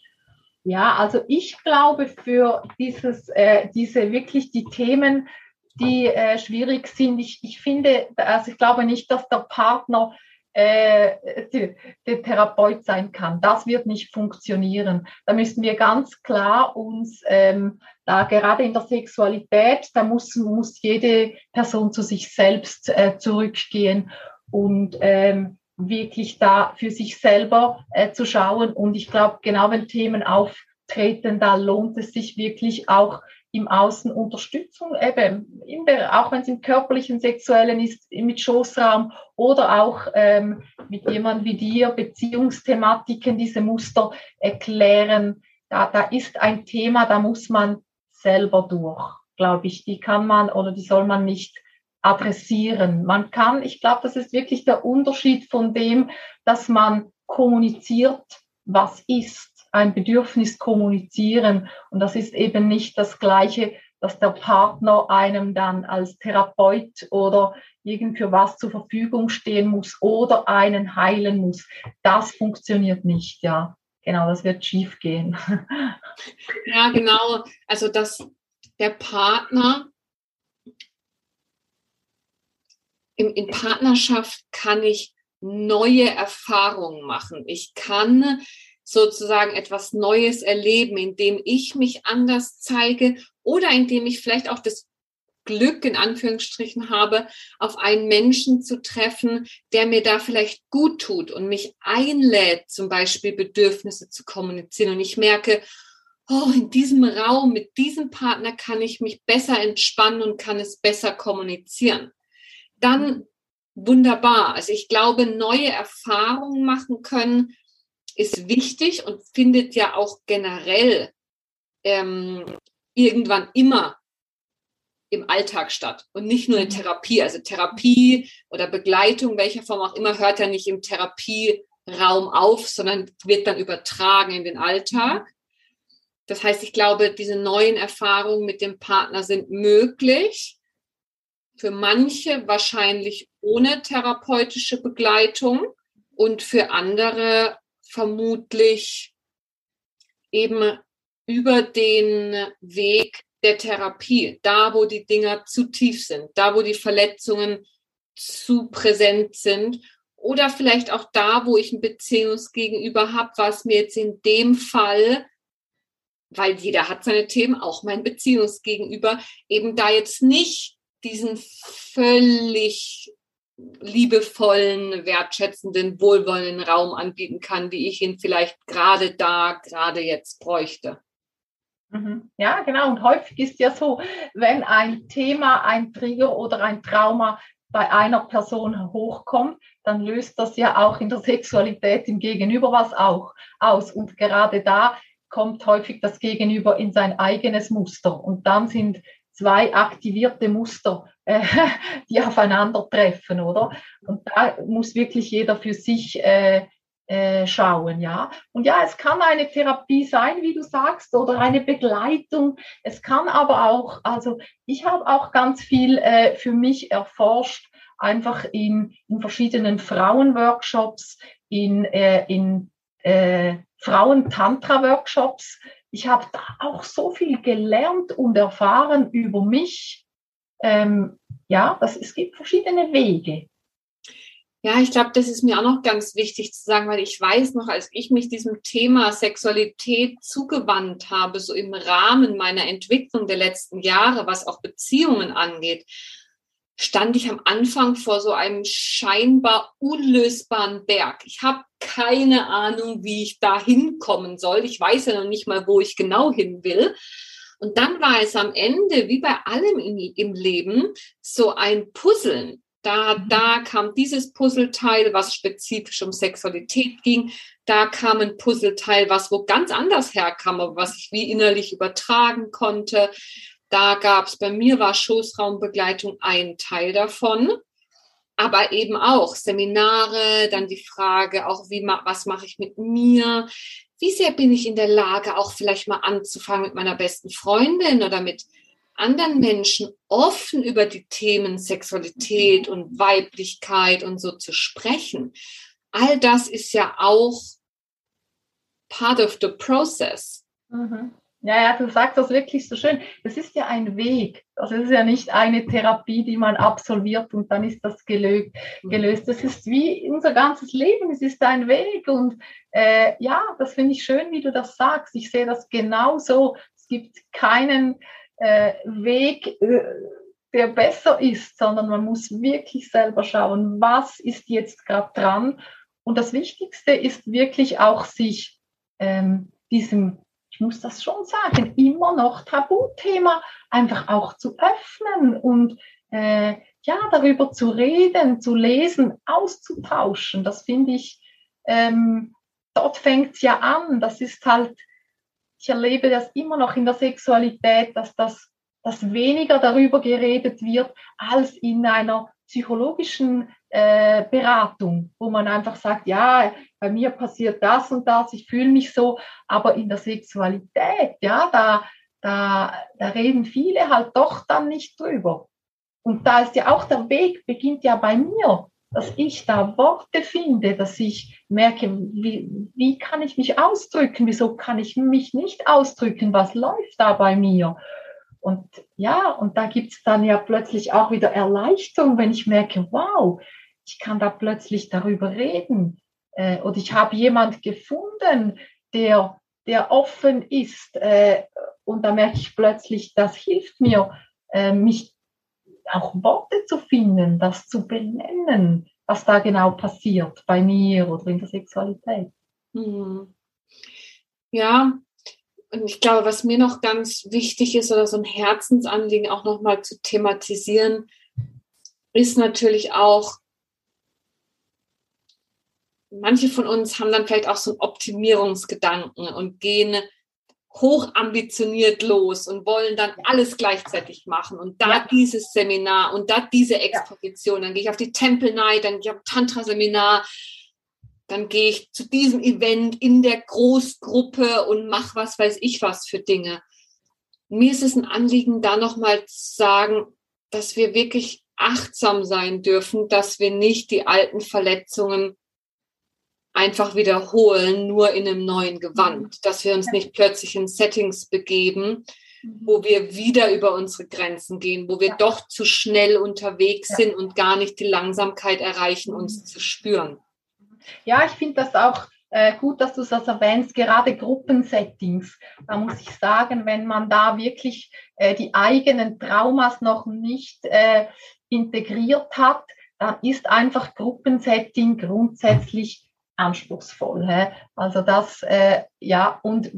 Ja, also ich glaube für dieses, äh, diese wirklich die Themen, die äh, schwierig sind, ich, ich finde, also ich glaube nicht, dass der Partner äh, der Therapeut sein kann. Das wird nicht funktionieren. Da müssen wir ganz klar uns, ähm, da gerade in der Sexualität, da muss, muss jede Person zu sich selbst äh, zurückgehen und ähm, wirklich da für sich selber äh, zu schauen. Und ich glaube, genau wenn Themen auftreten, da lohnt es sich wirklich auch im Außen Unterstützung, eben im, auch wenn es im körperlichen, sexuellen ist, mit Schoßraum oder auch ähm, mit jemand wie dir, Beziehungsthematiken, diese Muster erklären. Da, da ist ein Thema, da muss man selber durch, glaube ich. Die kann man oder die soll man nicht adressieren. Man kann, ich glaube, das ist wirklich der Unterschied von dem, dass man kommuniziert, was ist ein Bedürfnis kommunizieren. Und das ist eben nicht das Gleiche, dass der Partner einem dann als Therapeut oder irgend für was zur Verfügung stehen muss oder einen heilen muss. Das funktioniert nicht, ja. Genau, das wird schief gehen. Ja, genau. Also, dass der Partner in, in Partnerschaft kann ich neue Erfahrungen machen. Ich kann sozusagen etwas Neues erleben, indem ich mich anders zeige oder indem ich vielleicht auch das Glück in Anführungsstrichen habe, auf einen Menschen zu treffen, der mir da vielleicht gut tut und mich einlädt, zum Beispiel Bedürfnisse zu kommunizieren. Und ich merke, oh, in diesem Raum mit diesem Partner kann ich mich besser entspannen und kann es besser kommunizieren. Dann wunderbar. Also ich glaube, neue Erfahrungen machen können, ist wichtig und findet ja auch generell ähm, irgendwann immer im Alltag statt und nicht nur in mhm. Therapie. Also Therapie oder Begleitung, welcher Form auch immer, hört ja nicht im Therapieraum auf, sondern wird dann übertragen in den Alltag. Das heißt, ich glaube, diese neuen Erfahrungen mit dem Partner sind möglich. Für manche wahrscheinlich ohne therapeutische Begleitung und für andere vermutlich eben über den Weg der Therapie, da wo die Dinger zu tief sind, da wo die Verletzungen zu präsent sind oder vielleicht auch da, wo ich ein Beziehungsgegenüber habe, was mir jetzt in dem Fall, weil jeder hat seine Themen, auch mein Beziehungsgegenüber, eben da jetzt nicht diesen völlig liebevollen, wertschätzenden, wohlwollenden Raum anbieten kann, wie ich ihn vielleicht gerade da, gerade jetzt bräuchte. Mhm. Ja, genau. Und häufig ist ja so, wenn ein Thema, ein Trigger oder ein Trauma bei einer Person hochkommt, dann löst das ja auch in der Sexualität im Gegenüber was auch aus. Und gerade da kommt häufig das Gegenüber in sein eigenes Muster. Und dann sind zwei aktivierte Muster, äh, (laughs) die aufeinandertreffen, oder? Und da muss wirklich jeder für sich äh, äh, schauen, ja. Und ja, es kann eine Therapie sein, wie du sagst, oder eine Begleitung. Es kann aber auch, also ich habe auch ganz viel äh, für mich erforscht, einfach in, in verschiedenen Frauenworkshops, in, äh, in äh, Frauen-Tantra-Workshops, ich habe da auch so viel gelernt und erfahren über mich. Ähm, ja, das, es gibt verschiedene Wege. Ja, ich glaube, das ist mir auch noch ganz wichtig zu sagen, weil ich weiß noch, als ich mich diesem Thema Sexualität zugewandt habe, so im Rahmen meiner Entwicklung der letzten Jahre, was auch Beziehungen angeht, stand ich am Anfang vor so einem scheinbar unlösbaren Berg. Ich habe keine Ahnung, wie ich da hinkommen soll. Ich weiß ja noch nicht mal, wo ich genau hin will. Und dann war es am Ende, wie bei allem im, Leben, so ein Puzzeln. Da, mhm. da kam dieses Puzzleteil, was spezifisch um Sexualität ging. Da kam ein Puzzleteil, was wo ganz anders herkam, aber was ich wie innerlich übertragen konnte. Da gab es bei mir war Schoßraumbegleitung ein Teil davon, aber eben auch Seminare, dann die Frage auch, wie was mache ich mit mir? Wie sehr bin ich in der Lage, auch vielleicht mal anzufangen mit meiner besten Freundin oder mit anderen Menschen offen über die Themen Sexualität und Weiblichkeit und so zu sprechen? All das ist ja auch part of the process. Mhm. Ja, ja, du sagst das wirklich so schön. Das ist ja ein Weg. Also es ist ja nicht eine Therapie, die man absolviert und dann ist das gelöst. Mhm. gelöst. Das ist wie unser ganzes Leben. Es ist ein Weg und äh, ja, das finde ich schön, wie du das sagst. Ich sehe das genauso. Es gibt keinen äh, Weg, äh, der besser ist, sondern man muss wirklich selber schauen, was ist jetzt gerade dran. Und das Wichtigste ist wirklich auch sich ähm, diesem ich muss das schon sagen, immer noch Tabuthema einfach auch zu öffnen und äh, ja, darüber zu reden, zu lesen, auszutauschen. Das finde ich, ähm, dort fängt es ja an. Das ist halt, ich erlebe das immer noch in der Sexualität, dass das dass weniger darüber geredet wird als in einer psychologischen äh, Beratung, wo man einfach sagt, ja, bei mir passiert das und das, ich fühle mich so, aber in der Sexualität, ja, da, da, da reden viele halt doch dann nicht drüber. Und da ist ja auch der Weg, beginnt ja bei mir, dass ich da Worte finde, dass ich merke, wie, wie kann ich mich ausdrücken, wieso kann ich mich nicht ausdrücken, was läuft da bei mir. Und ja, und da gibt's dann ja plötzlich auch wieder Erleichterung, wenn ich merke, wow, ich kann da plötzlich darüber reden. Äh, oder ich habe jemand gefunden, der, der offen ist. Äh, und da merke ich plötzlich, das hilft mir, äh, mich auch Worte zu finden, das zu benennen, was da genau passiert bei mir oder in der Sexualität. Hm. Ja, und ich glaube, was mir noch ganz wichtig ist oder so ein Herzensanliegen auch nochmal zu thematisieren, ist natürlich auch, manche von uns haben dann vielleicht auch so einen Optimierungsgedanken und gehen hoch ambitioniert los und wollen dann alles gleichzeitig machen und da ja. dieses Seminar und da diese Exposition, dann gehe ich auf die Temple Night, dann gehe ich auf Tantra-Seminar dann gehe ich zu diesem Event in der Großgruppe und mache was weiß ich was für Dinge. Mir ist es ein Anliegen, da nochmal zu sagen, dass wir wirklich achtsam sein dürfen, dass wir nicht die alten Verletzungen einfach wiederholen, nur in einem neuen Gewand, dass wir uns nicht plötzlich in Settings begeben, mhm. wo wir wieder über unsere Grenzen gehen, wo wir doch zu schnell unterwegs sind und gar nicht die Langsamkeit erreichen, uns mhm. zu spüren. Ja, ich finde das auch äh, gut, dass du das erwähnst, gerade Gruppensettings. Da muss ich sagen, wenn man da wirklich äh, die eigenen Traumas noch nicht äh, integriert hat, dann ist einfach Gruppensetting grundsätzlich anspruchsvoll. Hä? Also das, äh, ja, und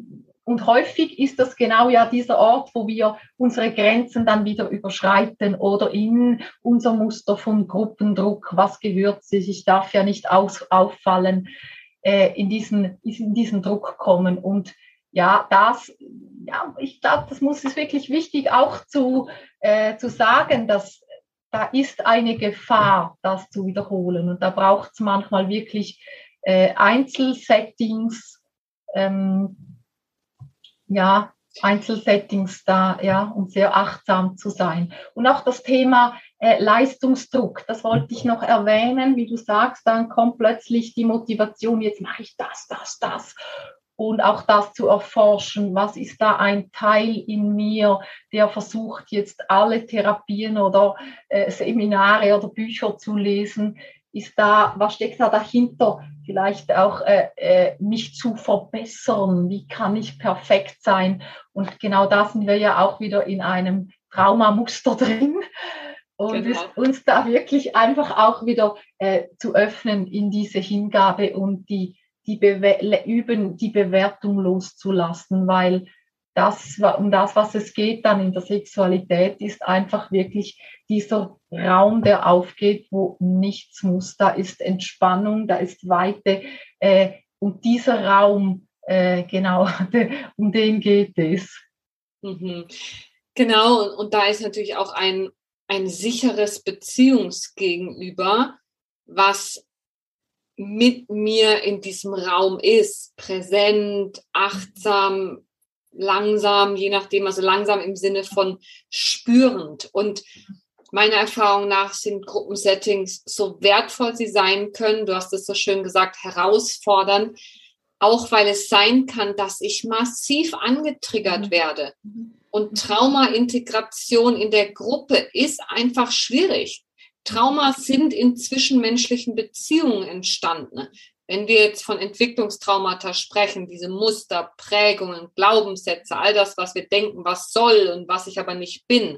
und häufig ist das genau ja dieser Ort, wo wir unsere Grenzen dann wieder überschreiten oder in unser Muster von Gruppendruck, was gehört sich, ich darf ja nicht aus, auffallen, äh, in, diesen, in diesen Druck kommen. Und ja, das, ja, ich glaube, das muss es wirklich wichtig auch zu, äh, zu sagen, dass da ist eine Gefahr, das zu wiederholen. Und da braucht es manchmal wirklich äh, Einzelsettings, ähm, ja, Einzelsettings da, ja, und sehr achtsam zu sein. Und auch das Thema äh, Leistungsdruck, das wollte ich noch erwähnen, wie du sagst, dann kommt plötzlich die Motivation, jetzt mache ich das, das, das. Und auch das zu erforschen, was ist da ein Teil in mir, der versucht jetzt alle Therapien oder äh, Seminare oder Bücher zu lesen, ist da, was steckt da dahinter? Vielleicht auch äh, äh, mich zu verbessern. Wie kann ich perfekt sein? Und genau da sind wir ja auch wieder in einem Traumamuster (laughs) drin. Und genau. uns da wirklich einfach auch wieder äh, zu öffnen in diese Hingabe und die, die Bewe üben, die Bewertung loszulassen, weil das, um das, was es geht dann in der Sexualität, ist einfach wirklich dieser Raum, der aufgeht, wo nichts muss. Da ist Entspannung, da ist Weite. Äh, und dieser Raum, äh, genau, (laughs) um den geht es. Mhm. Genau, und da ist natürlich auch ein, ein sicheres Beziehungsgegenüber, was mit mir in diesem Raum ist, präsent, achtsam, langsam, je nachdem, also langsam im Sinne von spürend. Und meiner Erfahrung nach sind Gruppensettings so wertvoll sie sein können, du hast es so schön gesagt, herausfordern, auch weil es sein kann, dass ich massiv angetriggert mhm. werde. Und Traumaintegration in der Gruppe ist einfach schwierig. Traumas sind in zwischenmenschlichen Beziehungen entstanden. Wenn wir jetzt von Entwicklungstraumata sprechen, diese Muster, Prägungen, Glaubenssätze, all das, was wir denken, was soll und was ich aber nicht bin.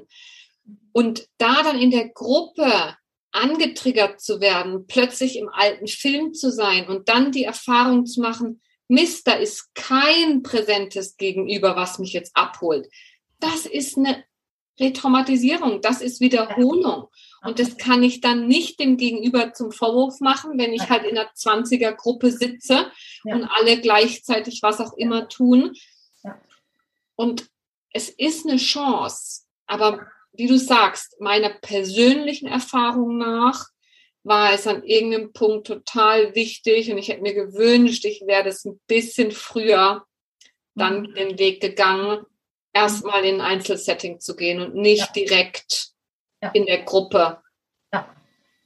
Und da dann in der Gruppe angetriggert zu werden, plötzlich im alten Film zu sein und dann die Erfahrung zu machen, Mist, da ist kein präsentes Gegenüber, was mich jetzt abholt. Das ist eine Retraumatisierung, das ist Wiederholung. Und das kann ich dann nicht dem Gegenüber zum Vorwurf machen, wenn ich halt in einer 20er-Gruppe sitze ja. und alle gleichzeitig was auch immer tun. Ja. Und es ist eine Chance, aber wie du sagst, meiner persönlichen Erfahrung nach war es an irgendeinem Punkt total wichtig und ich hätte mir gewünscht, ich wäre das ein bisschen früher dann mhm. den Weg gegangen, erstmal in ein Einzelsetting zu gehen und nicht ja. direkt ja. in der Gruppe. Ja.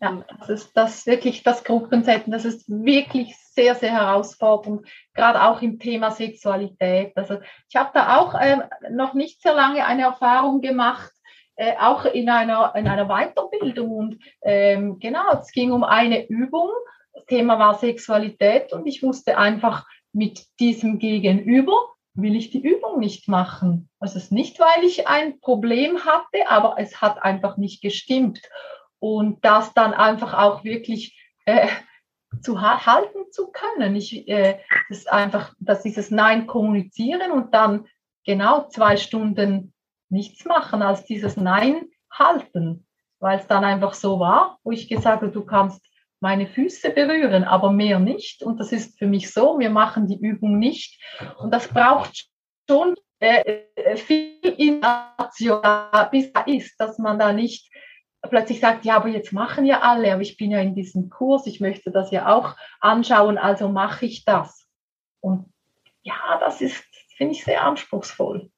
ja, das ist das wirklich das Gruppensetting, das ist wirklich sehr, sehr herausfordernd, gerade auch im Thema Sexualität. Also ich habe da auch äh, noch nicht sehr lange eine Erfahrung gemacht, äh, auch in einer, in einer Weiterbildung. Und ähm, genau, es ging um eine Übung. Das Thema war Sexualität und ich musste einfach mit diesem Gegenüber will ich die Übung nicht machen. Also es ist nicht, weil ich ein Problem hatte, aber es hat einfach nicht gestimmt. Und das dann einfach auch wirklich äh, zu halten zu können. Ich, äh, das ist einfach, dass dieses Nein kommunizieren und dann genau zwei Stunden nichts machen als dieses Nein halten, weil es dann einfach so war, wo ich gesagt habe, du kannst meine Füße berühren, aber mehr nicht. Und das ist für mich so, wir machen die Übung nicht. Und das braucht schon äh, äh viel Innovation, bis da ist, dass man da nicht plötzlich sagt, ja, aber jetzt machen ja alle, aber ich bin ja in diesem Kurs, ich möchte das ja auch anschauen, also mache ich das. Und ja, das ist, finde ich, sehr anspruchsvoll.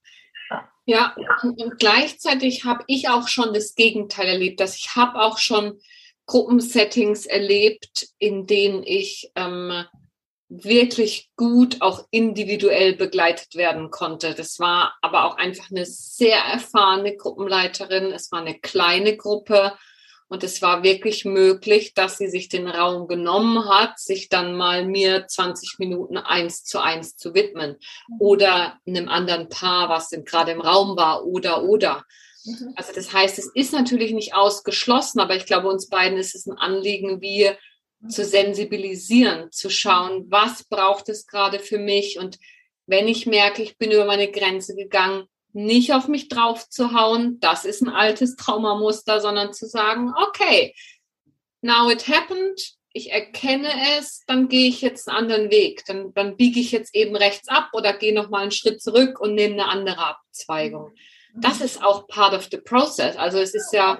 Ja, und gleichzeitig habe ich auch schon das Gegenteil erlebt, dass ich habe auch schon Gruppensettings erlebt, in denen ich ähm, wirklich gut auch individuell begleitet werden konnte. Das war aber auch einfach eine sehr erfahrene Gruppenleiterin. Es war eine kleine Gruppe und es war wirklich möglich, dass sie sich den Raum genommen hat, sich dann mal mir 20 Minuten eins zu eins zu widmen mhm. oder einem anderen Paar, was gerade im Raum war oder oder. Mhm. Also das heißt, es ist natürlich nicht ausgeschlossen, aber ich glaube, uns beiden ist es ein Anliegen, wie mhm. zu sensibilisieren, zu schauen, was braucht es gerade für mich und wenn ich merke, ich bin über meine Grenze gegangen, nicht auf mich drauf zu hauen, das ist ein altes Traumamuster, sondern zu sagen, okay, now it happened, ich erkenne es, dann gehe ich jetzt einen anderen Weg. Dann, dann biege ich jetzt eben rechts ab oder gehe nochmal einen Schritt zurück und nehme eine andere Abzweigung. Das ist auch part of the process. Also es ist ja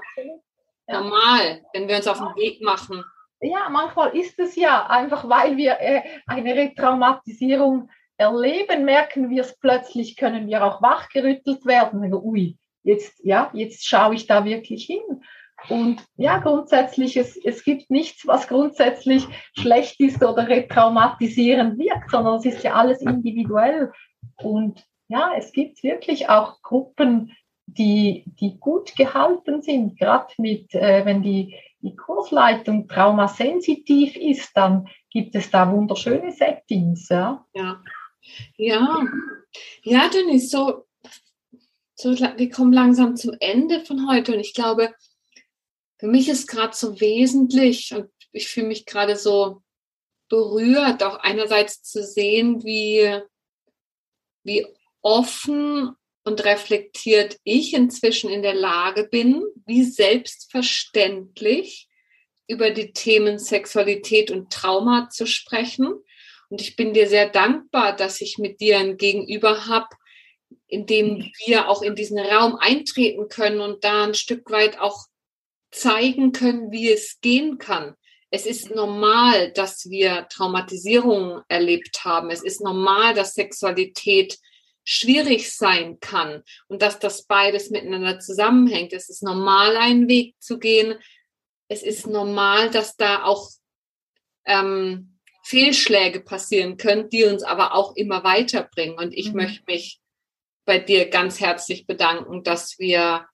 normal, wenn wir uns auf den Weg machen. Ja, manchmal ist es ja einfach, weil wir äh, eine Retraumatisierung erleben, merken wir es plötzlich, können wir auch wachgerüttelt werden. Ui, jetzt, ja, jetzt schaue ich da wirklich hin. Und ja, grundsätzlich, es, es gibt nichts, was grundsätzlich schlecht ist oder retraumatisierend wirkt, sondern es ist ja alles individuell. Und ja, es gibt wirklich auch Gruppen, die, die gut gehalten sind, gerade mit, äh, wenn die, die Kursleitung traumasensitiv ist, dann gibt es da wunderschöne Settings. Ja, ja, ja, ja Denise, so, so, wir kommen langsam zum Ende von heute und ich glaube, für mich ist gerade so wesentlich und ich fühle mich gerade so berührt, auch einerseits zu sehen, wie, wie offen und reflektiert ich inzwischen in der Lage bin, wie selbstverständlich über die Themen Sexualität und Trauma zu sprechen. Und ich bin dir sehr dankbar, dass ich mit dir ein Gegenüber habe, in dem wir auch in diesen Raum eintreten können und da ein Stück weit auch zeigen können, wie es gehen kann. Es ist normal, dass wir Traumatisierungen erlebt haben. Es ist normal, dass Sexualität schwierig sein kann und dass das beides miteinander zusammenhängt. Es ist normal, einen Weg zu gehen. Es ist normal, dass da auch ähm, Fehlschläge passieren können, die uns aber auch immer weiterbringen. Und ich mhm. möchte mich bei dir ganz herzlich bedanken, dass wir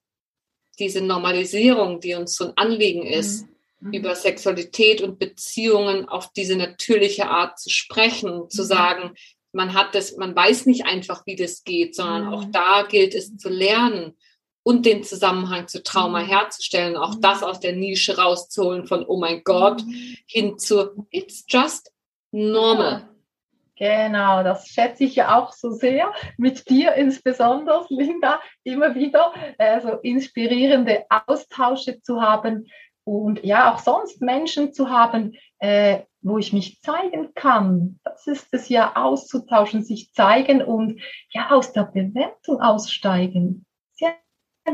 diese Normalisierung, die uns so ein Anliegen ist, mhm. über Sexualität und Beziehungen auf diese natürliche Art zu sprechen, zu mhm. sagen, man hat das, man weiß nicht einfach, wie das geht, sondern mhm. auch da gilt es zu lernen und den Zusammenhang zu Trauma mhm. herzustellen, auch mhm. das aus der Nische rauszuholen von, oh mein Gott, mhm. hin zu, it's just normal. Genau, das schätze ich ja auch so sehr. Mit dir insbesondere, Linda, immer wieder äh, so inspirierende Austausche zu haben und ja, auch sonst Menschen zu haben, äh, wo ich mich zeigen kann. Das ist es ja, auszutauschen, sich zeigen und ja, aus der Bewertung aussteigen. Ja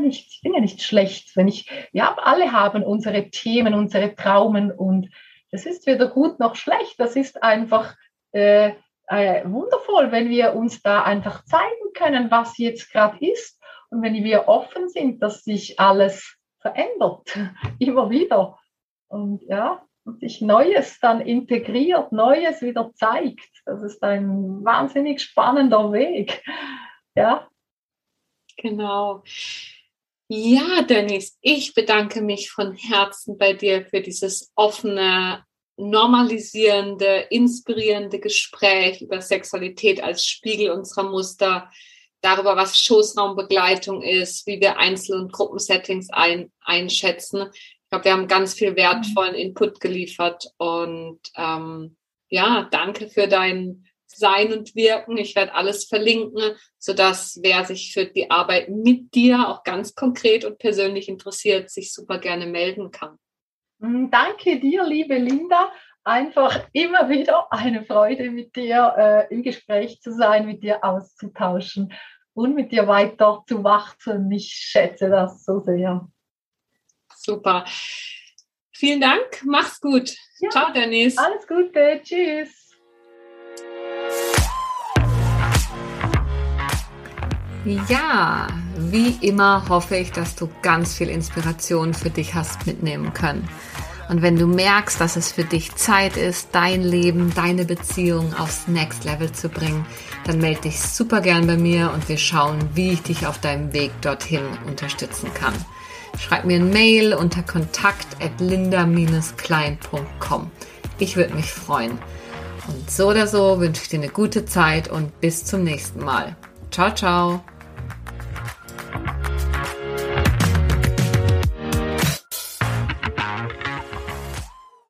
ich bin ja nicht schlecht, wenn ich, ja, alle haben unsere Themen, unsere Traumen und das ist weder gut noch schlecht. Das ist einfach äh, äh, wundervoll, wenn wir uns da einfach zeigen können, was jetzt gerade ist und wenn wir offen sind, dass sich alles verändert, (laughs) immer wieder. Und ja, und sich Neues dann integriert, Neues wieder zeigt. Das ist ein wahnsinnig spannender Weg. Ja. Genau. Ja, Dennis, ich bedanke mich von Herzen bei dir für dieses offene, normalisierende, inspirierende Gespräch über Sexualität als Spiegel unserer Muster, darüber, was Schoßraumbegleitung ist, wie wir Einzel- und Gruppensettings ein, einschätzen glaube, wir haben ganz viel wertvollen Input geliefert und ähm, ja, danke für dein Sein und Wirken. Ich werde alles verlinken, sodass wer sich für die Arbeit mit dir auch ganz konkret und persönlich interessiert, sich super gerne melden kann. Mm, danke dir, liebe Linda. Einfach immer wieder eine Freude, mit dir äh, im Gespräch zu sein, mit dir auszutauschen und mit dir weiter zu wachsen. Ich schätze das so sehr. Super. Vielen Dank. Mach's gut. Ja, Ciao, Dennis. Alles Gute. Tschüss. Ja, wie immer hoffe ich, dass du ganz viel Inspiration für dich hast mitnehmen können. Und wenn du merkst, dass es für dich Zeit ist, dein Leben, deine Beziehung aufs Next Level zu bringen, dann melde dich super gern bei mir und wir schauen, wie ich dich auf deinem Weg dorthin unterstützen kann. Schreib mir ein Mail unter kontakt at linda-klein.com. Ich würde mich freuen. Und so oder so wünsche ich dir eine gute Zeit und bis zum nächsten Mal. Ciao, ciao.